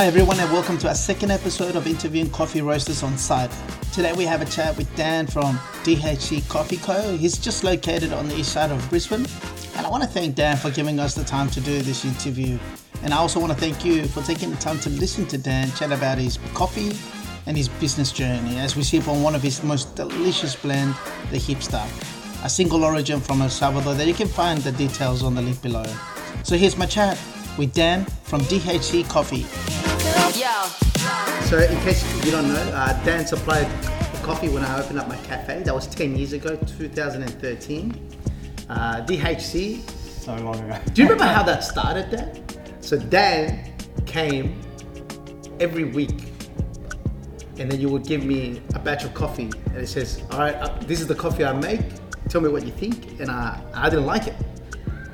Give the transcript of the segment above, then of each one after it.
Hi, everyone, and welcome to our second episode of interviewing coffee roasters on site. Today, we have a chat with Dan from DHC Coffee Co. He's just located on the east side of Brisbane. And I want to thank Dan for giving us the time to do this interview. And I also want to thank you for taking the time to listen to Dan chat about his coffee and his business journey as we sip on one of his most delicious blend, the Hipster, a single origin from El Salvador that you can find the details on the link below. So here's my chat with Dan from DHC Coffee. So, in case you don't know, uh, Dan supplied coffee when I opened up my cafe. That was 10 years ago, 2013. Uh, DHC. So long ago. Do you remember how that started, Dan? So, Dan came every week and then you would give me a batch of coffee and it says, all right, uh, this is the coffee I make. Tell me what you think. And I, I didn't like it.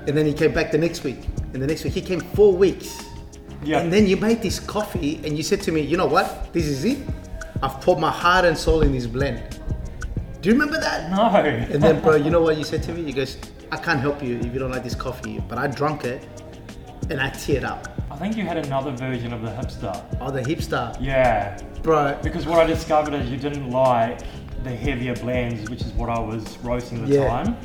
And then he came back the next week. And the next week, he came four weeks. Yeah. And then you made this coffee and you said to me, you know what? This is it. I've poured my heart and soul in this blend. Do you remember that? No. And then, bro, you know what you said to me? You goes, I can't help you if you don't like this coffee. But I drank it and I teared up. I think you had another version of the hipster. Oh, the hipster. Yeah. Bro, Because what I discovered is you didn't like the heavier blends, which is what I was roasting at the Yeah. time.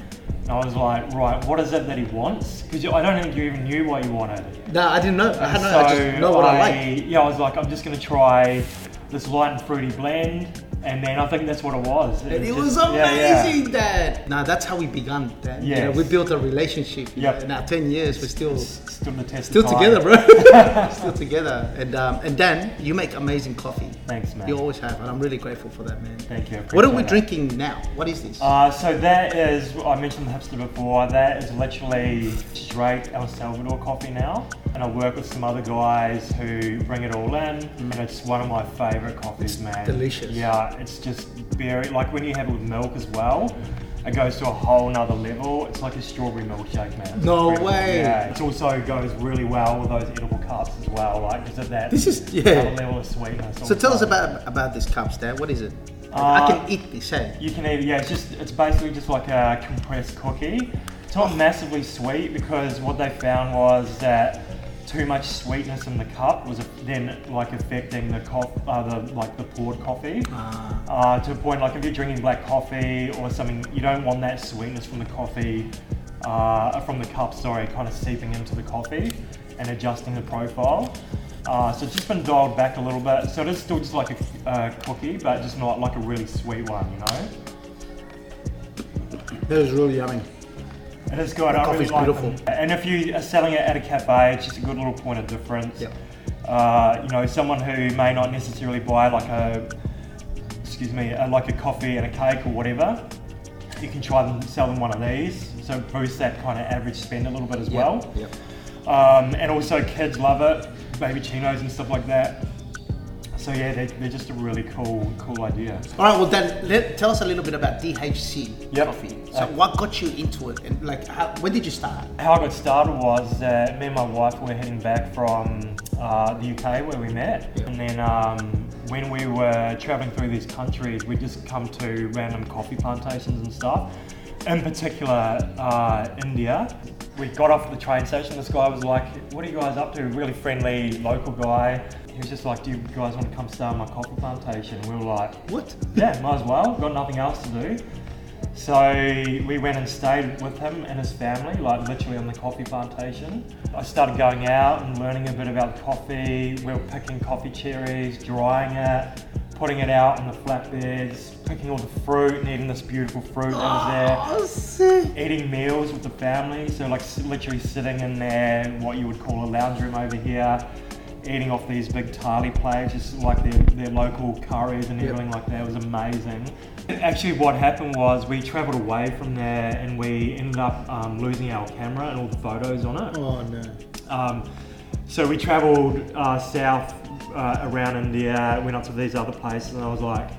I was like, right, what is it that he wants? Because I don't think you even knew what you wanted. no, I didn't know. I, had no, I just know what I, like. Yeah, I was like, I'm just gonna try this light and fruity blend, and then I think that's what it was. It just- was yeah, yeah. amazing, Dad. Now that's how we began, Dad. You know, we built a relationship. you know, Now ten years, we're still Still the test. still together, bro. still together. And um, and Dan, you make amazing coffee. Thanks, man. You always have, and I'm really grateful for that, man. Thank you. What are we that. drinking now? What is this? Uh, so that is, I mentioned the hipster before, that is literally straight El Salvador coffee now. And I work with some other guys who bring it all in, and it's one of my favorite coffees, man. delicious. Yeah, it's just very, like when you have it with milk as well, it goes to a whole nother level. It's like a strawberry milkshake, man. It's No incredible. way. Yeah, it also goes really well with those edible cups as well, like because of that This is- yeah. level of sweetness. so tell us about about this cups, Dad. What is it? I Uh, can eat this, hey. You can eat, it, yeah, it's just, it's basically just like a compressed cookie. It's not massively sweet because what they found was that too much sweetness in the cup was then like affecting the cof- uh, the like the poured coffee. Ah. Uh, to a point like if you're drinking black coffee or something, you don't want that sweetness from the coffee, uh, from the cup, sorry, kind of seeping into the coffee and adjusting the profile. Uh, so it's just been dialed back a little bit. So it is still just like a uh, cookie, but just not like a really sweet one, you know? That is really yummy. It is good. The I really coffee's like beautiful. them. And if you are selling it at a cafe, it's just a good little point of difference. Yep. Uh, you know, someone who may not necessarily buy like a, excuse me, uh like a coffee and a cake or whatever, you can try them, sell them one of these. So boost that kind of average spend a little bit as well. Yep. Um, and also kids love it, baby chinos and stuff like that. So yeah, they're, they're just a really cool, cool idea. All right. Well, then let, tell us a little bit about DHC Yep. coffee. So, Uh, what got you into it, and like, how, when did you start? How I got started was that me and my wife were heading back from uh, the UK where we met, Yeah. and then um, when we were traveling through these countries, we just come to random coffee plantations and stuff. In particular, uh, India. We got off the train station. This guy was like, "What are you guys up to?" Really friendly local guy. He was just like, "Do you guys want to come start my coffee plantation?" We were like, What? yeah, might as well. Got nothing else to do. So we went and stayed with him and his family, like literally on the coffee plantation. I started going out and learning a bit about coffee. We were picking coffee cherries, drying it, putting it out in the flatbeds, picking all the fruit and eating this beautiful fruit that was there Oh, sick. eating meals with the family. So like literally sitting in there, what you would call a lounge room over here, eating off these big thali plates, just like their, their local curries and Yep. everything like that. Was amazing. Actually, what happened was we travelled away from there and we ended up um, losing our camera and all the photos on it. Oh no. Um, so we travelled uh, south uh, around India, went up to these other places, and I was like,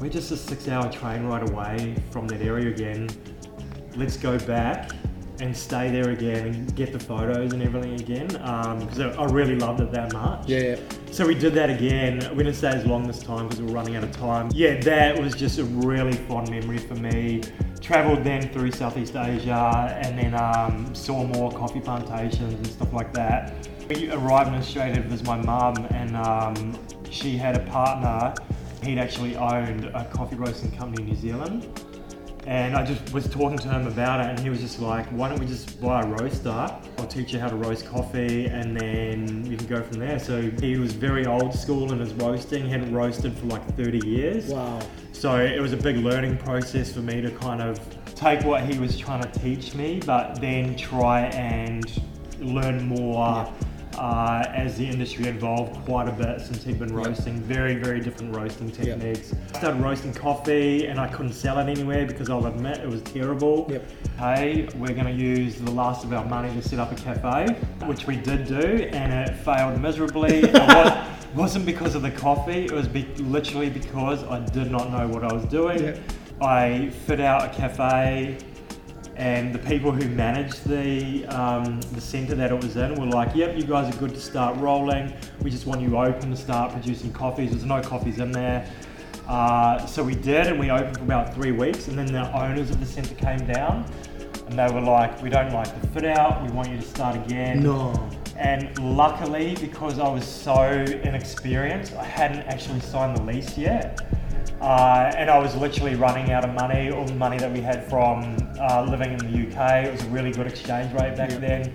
we're just a six-hour train ride away from that area again. Let's go back and stay there again and get the photos and everything again because I I really loved it that much. Yeah. So we did that again. We didn't stay as long this time because we were running out of time. Yeah, that was just a really fond memory for me. Traveled then through Southeast Asia and then um, saw more coffee plantations and stuff like that. We arrived in Australia with my mum, and um, she had a partner. He'd actually owned a coffee roasting company in New Zealand. And I just was talking to him about it, and he was just like, "Why don't we just buy a roaster? I'll teach you how to roast coffee, and then you can go from there." So he was very old school in his roasting; he hadn't roasted for like 30 years. Wow. So it was a big learning process for me to kind of take what he was trying to teach me, but then try and learn more. Uh, as the industry evolved quite a bit since he'd been roasting, very, very different roasting techniques. I started roasting coffee and I couldn't sell it anywhere because I'll admit it was terrible. Yep. Hey, we're going to use the last of our money to set up a cafe, which we did do, and it failed miserably. it was, wasn't because of the coffee, it was be- literally because I did not know what I was doing. Yep. I fit out a cafe, and the people who managed the um, the centre that it was in were like, "Yep, you guys are good to start rolling. We just want you open to start producing coffees. There's no coffees in there." Uh, so we did, and we opened for about three weeks, and then the owners of the centre came down, and they were like, "We don't like the fit out. We want you to start again." No. And luckily, because I was so inexperienced, I hadn't actually signed the lease yet. Uh, and I was literally running out of money, all the money that we had from uh, living in the UK. It was a really good exchange rate back Yeah. then.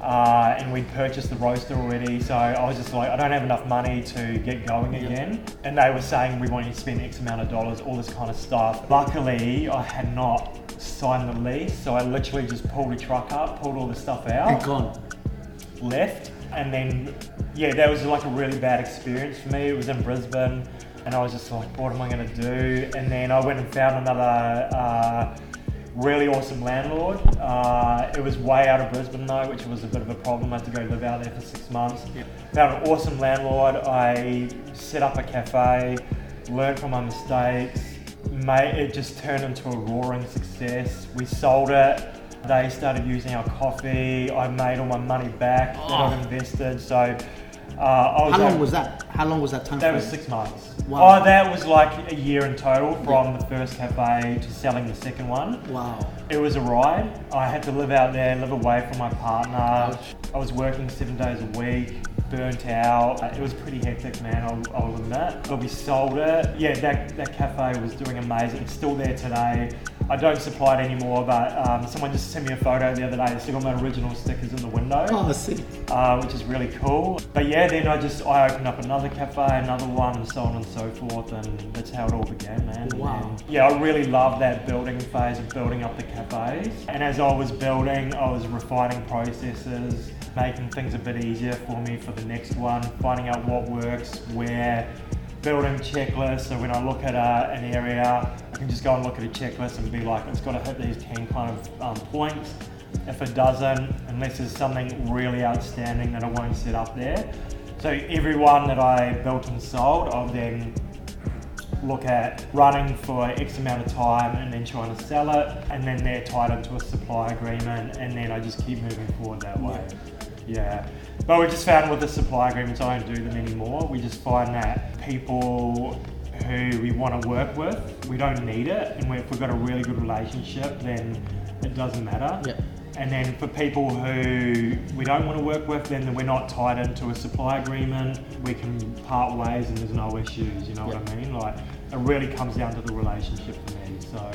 Uh, and we'd purchased the roaster already, so I was just like, I don't have enough money to get going Yeah. again. And they were saying, we want you to spend X amount of dollars, all this kind of stuff. Luckily, I had not signed the lease, so I literally just pulled a truck up, pulled all the stuff out And gone. left and then yeah that was like a really bad experience for me it was in brisbane and i was just like what am i going to do and then i went and found another uh, really awesome landlord uh, it was way out of brisbane though which was a bit of a problem i had to go live out there for six months Yeah. found an awesome landlord i set up a cafe learned from my mistakes mate it just turned into a roaring success we sold it they started using our coffee. I made all my money back that Oh. I've invested. So uh, I was How long was that? How long was that time that was six months. Wow. Oh, that was like a year in total from the first cafe to selling the second one. Wow. It was a ride. I had to live out there, live away from my partner. Ouch. I was working seven days a week, burnt out. It was pretty hectic, man, I'll, I'll admit. But we sold it. Yeah, that, that cafe was doing amazing. It's still there today. I don't supply it anymore, but um, someone just sent me a photo the other day. It's still got my original stickers in the window Oh, sick. uh, which is really cool. But yeah, then I just I opened up another cafe, another one, and so on and so forth, and that's how it all began, man. Wow. And yeah, I really love that building phase of building up the cafes. And as I was building, I was refining processes, making things a bit easier for me for the next one, finding out what works, where. Building checklist. so when I look at uh, an area, I can just go and look at a checklist and be like, it's got to hit these 10 kind of um, points. If it doesn't, unless there's something really outstanding that I won't set up there. So everyone that I built and sold, I'll then look at running for X amount of time and then trying to sell it, and then they're tied into a supply agreement, and then I just keep moving forward that way. Yeah. But we just found with the supply agreements, I don't do them anymore. We just find that people who we want to work with, we don't need it, and if we've got a really good relationship, then it doesn't matter. Yeah. And then for people who we don't want to work with, then we're not tied into a supply agreement. We can part ways and there's no issues. You know what I mean? Like it really comes down to the relationship for me. So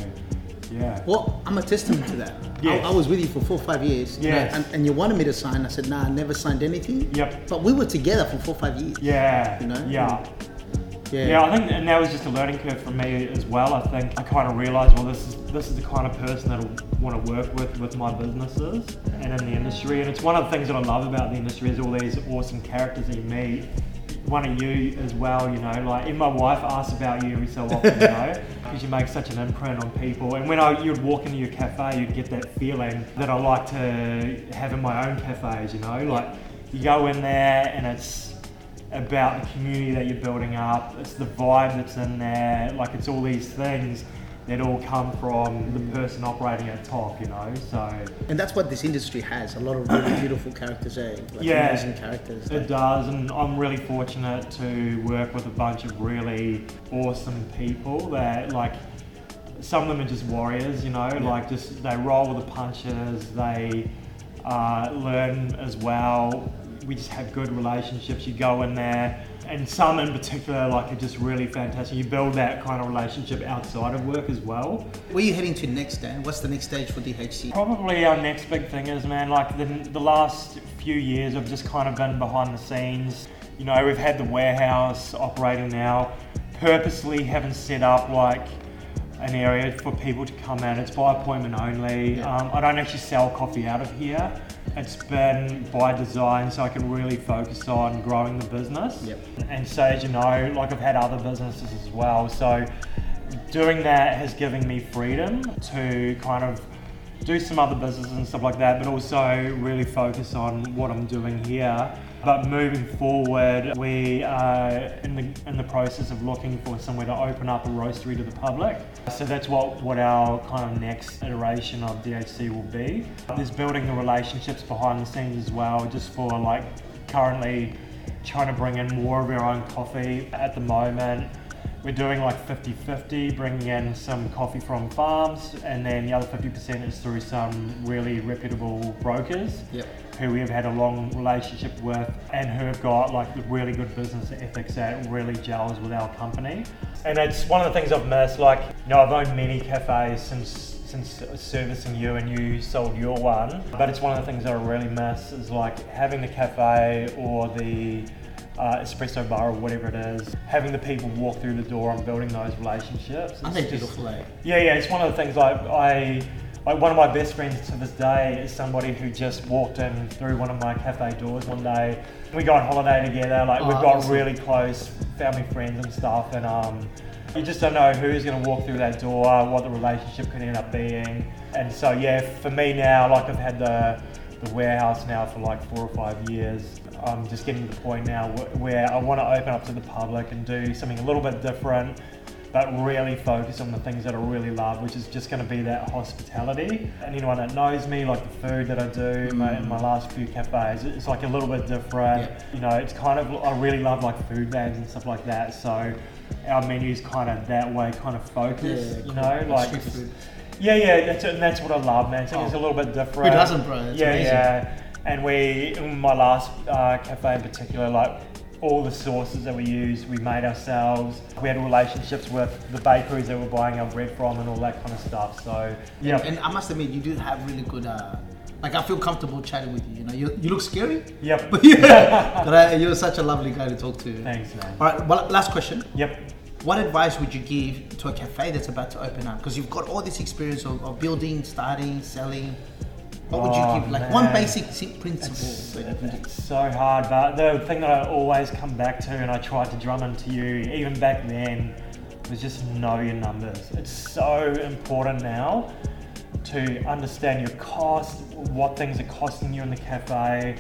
yeah. Well, I'm a testament to that. Yes. I, I was with you for four or five years. Yes. and, and you wanted me to sign. I said, nah, I never signed anything. Yep. But we were together for four or five years. Yeah. You know? Yeah. Yeah. Yeah, I think, and that was just a learning curve for me as well. I think I kind of realised, well, this is this is the kind of person that I want to work with with my businesses and in the industry. And it's one of the things that I love about the industry is all these awesome characters that you meet. One of you as well, you know, like even my wife asks about you every so often, you know, because you make such an imprint on people. And when I, you'd walk into your cafe, you'd get that feeling that I like to have in my own cafes, you know, like you go in there and it's about the community that you're building up. It's the vibe that's in there. Like it's all these things that all come from the person operating at top, you know. So And that's what this industry has. A lot of really beautiful characters, eh? Like Yeah. amazing characters. it does, and I'm really fortunate to work with a bunch of really awesome people that like. Some of them are just warriors, you know, like just they roll with the punches. They uh, learn as well. we just have good relationships. You go in there, and some in particular, like are just really fantastic. You build that kind of relationship outside of work as well. Where are you heading to next, Dan? What's the next stage for DHC? Probably our next big thing is, man, like the, the last few years I've just kind of been behind the scenes. You know, we've had the warehouse operating now, purposely haven't set up like an area for people to come in. It's by appointment only. Yeah. Um, I don't actually sell coffee out of here. It's been by design so I can really focus on growing the business. Yep. And so, as you know, like I've had other businesses as well. So, doing that has given me freedom to kind of do some other businesses and stuff like that, but also really focus on what I'm doing here. But moving forward, we are in the in the process of looking for somewhere to open up a roastery to the public. So that's what what our kind of next iteration of DHC will be. There's building the relationships behind the scenes as well, just for like currently trying to bring in more of our own coffee at the moment. We're doing like 50-50, bringing in some coffee from farms, and then the other 50% is through some really reputable brokers Yep. who we have had a long relationship with and who have got like really good business ethics that really gels with our company. And it's one of the things I've missed. Like, you know, I've owned many cafes since since servicing you and you sold your one. But it's one of the things that I really miss is like having the cafe or the uh, espresso bar or whatever it is, having the people walk through the door and building those relationships. They just- beautiful, eh? yeah, yeah, it's one of the things like I, like one of my best friends to this day is somebody who just walked in through one of my cafe doors one day. We go on holiday together, like we've Oh, got awesome. really close family friends and stuff, and um, you just don't know who's going to walk through that door, what the relationship could end up being. And so, yeah, for me now, like I've had the the warehouse now for like four or five years. I'm just getting to the point now where I want to open up to the public and do something a little bit different, but really focus on the things that I really love, which is just going to be that hospitality. And anyone that knows me, like the food that I do, mm. my, my last few cafes, it's like a little bit different. Yeah. You know, it's kind of, I really love like food bags and stuff like that. So our menu's kind of that way, kind of focused, Yeah, you know, Like like street just- food. Yeah, yeah, that's, and that's what I love, man. Something's Oh. a little bit different. Who doesn't, bro? It's yeah, amazing. yeah. And we, in my last uh, cafe in particular, like all the sauces that we used, we made ourselves. We had relationships with the bakeries that we're buying our bread from and all that kind of stuff. So, yeah. And I must admit, you do have really good. Uh, like I feel comfortable chatting with you. You know, you, you look scary, yep. but yeah, but uh, you're such a lovely guy to talk to. Thanks, man. All right, well, last question. Yep. What advice would you give to a cafe that's about to open up? Because you've got all this experience of, of building, starting, selling. What would Oh, you give? Like one basic principle It's, that you can it's so hard, but the thing that I always come back to, and I tried to drum into you even back then, was just know your numbers. It's so important now to understand your cost, what things are costing you in the cafe,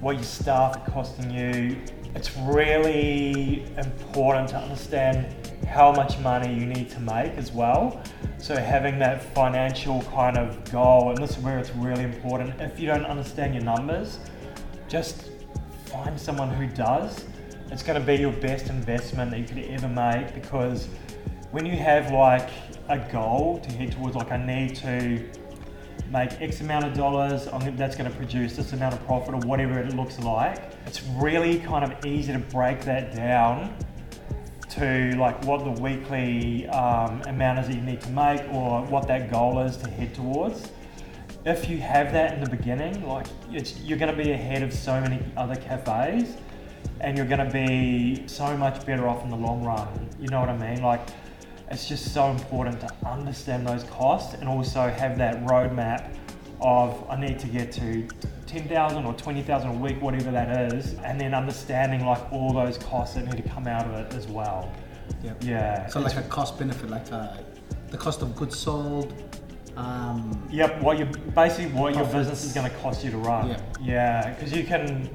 what your staff are costing you. It's really important to understand how much money you need to make as well. So having that financial kind of goal, and this is where it's really important. If you don't understand your numbers, just find someone who does. It's going to be your best investment that you could ever make because when you have like a goal to head towards, like I need to make X amount of dollars, that's going to produce this amount of profit or whatever it looks like. It's really kind of easy to break that down to like what the weekly um, amount is that you need to make or what that goal is to head towards. If you have that in the beginning, like you're going to be ahead of so many other cafes, and you're going to be so much better off in the long run. You know what I mean? Like it's just so important to understand those costs and also have that roadmap of I need to get to 10,000 or 20,000 a week, whatever that is, and then understanding like all those costs that need to come out of it as well. Yep. Yeah. So like a cost benefit, like uh, the cost of goods sold. Um, Yep, what you basically what your business is going to cost you to run. Yeah. Yeah, because you can.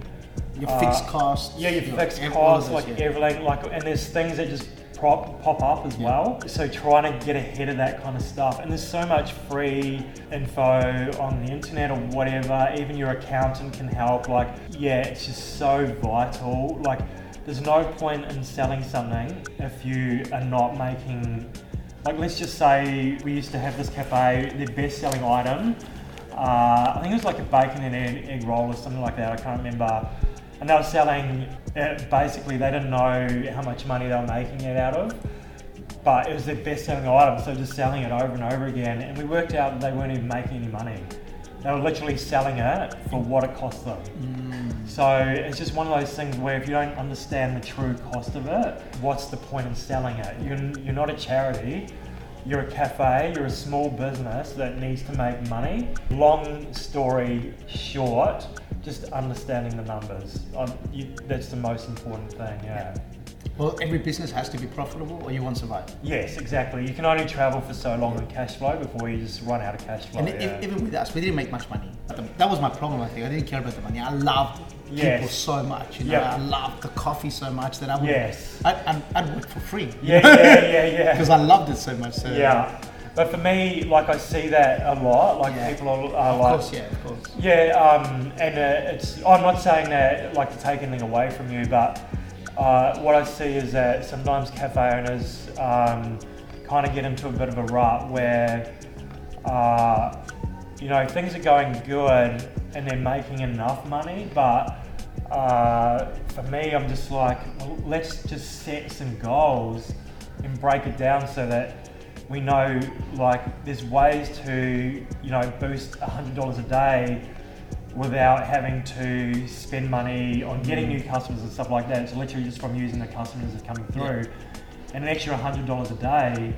your uh, fixed costs. Yeah, your fixed ev- costs, like yeah. everything, like, and there's things that just prop, pop up as Yeah. well. So trying to get ahead of that kind of stuff, and there's so much free info on the internet or whatever. Even your accountant can help. Like, yeah, it's just so vital. Like, there's no point in selling something if you are not making. Like, let's just say we used to have this cafe, the best-selling item. Uh, I think it was like a bacon and egg, egg roll or something like that. I can't remember and they were selling. It, basically, they didn't know how much money they were making it out of, but it was their best-selling item, so just selling it over and over again. And we worked out that they weren't even making any money. They were literally selling it for what it cost them. Mm. So it's just one of those things where if you don't understand the true cost of it, what's the point in selling it? You're, you're not a charity. You're a cafe, you're a small business that needs to make money. Long story short, just understanding the numbers. Um, you, that's the most important thing, yeah. Well, every business has to be profitable or you won't survive. Yes, exactly. You can only travel for so long on cash flow before you just run out of cash flow. And yeah. even with us, we didn't make much money. That was my problem, I think. I didn't care about the money. I loved people Yes. so much. You know, Yeah. I loved the coffee so much that I would, Yes. I, I'd, I'd work for free. yeah, yeah, yeah, yeah. Because I loved it so much. So Yeah, but for me, like I see that a lot. Like Yeah. people are, are Of like, course, yeah, of course. yeah, um, and uh, it's. I'm not saying that like to take anything away from you, but uh, what I see is that sometimes cafe owners um, kind of get into a bit of a rut where, uh, you know, things are going good and they're making enough money, but uh, for me, I'm just like, well, let's just set some goals and break it down so that we know like there's ways to you know boost $100 a day without having to spend money on getting new customers and stuff like that. It's literally just from using the customers that are coming through. And an extra $100 a day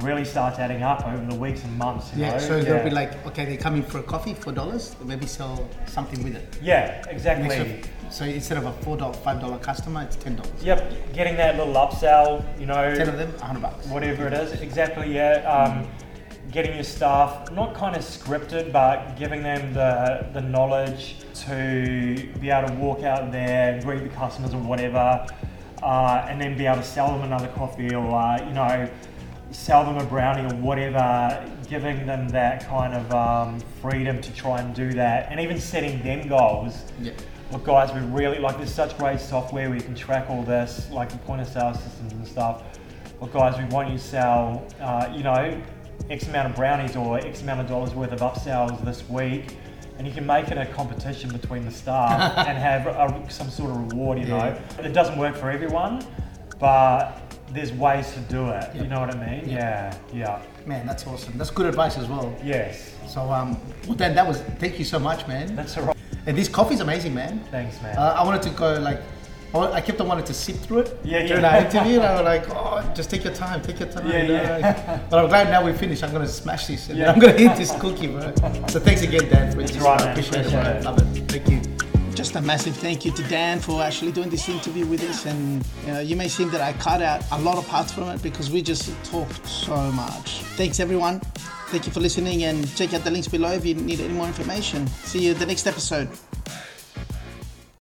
really starts adding up over the weeks and months. You Yeah, know? so they'll be like, okay, they come in for a coffee for dollars, maybe sell something with it. yeah, exactly. So instead of a four dollar, five dollar customer, it's ten dollars. Yep, getting that little upsell, you know, Ten of them, hundred bucks. whatever it is. Exactly, yeah. Um, getting your staff not kind of scripted, but giving them the, the knowledge to be able to walk out there and greet the customers or whatever, uh, and then be able to sell them another coffee or, uh, you know, sell them a brownie or whatever, giving them that kind of um, freedom to try and do that, and even setting them goals. Yeah. Look, guys, we really like. There's such great software where you can track all this, like the point of sale systems and stuff. Look, guys, we want you to sell, uh, you know, X amount of brownies or X amount of dollars worth of upsells this week, and you can make it a competition between the staff and have a, some sort of reward. You know, it doesn't work for everyone, but there's ways to do it. You know what I mean? Yeah, yeah, Man, that's awesome. That's good advice as well. yes. So um, well then that was thank you so much, man. That's all right. And this coffee's amazing, man. Thanks, man. Uh, I wanted to go like, I kept on wanting to sip through it Yeah, during yeah. our interview. And I was like, oh, just take your time, take your time. Yeah, you know, yeah. like- but I'm glad now we finished. I'm gonna smash this and Yeah. I'm gonna eat this cookie, bro. So thanks again, Dan, for this. right, I appreciate, it, Appreciate bro. it. Love it. Thank you. Just a massive thank you to Dan for actually doing this interview with us. And you may think that I cut out a lot of parts from it because we just talked so much. Thanks, everyone. Thank you for listening, and check out the links below if you need any more information. See you the next episode.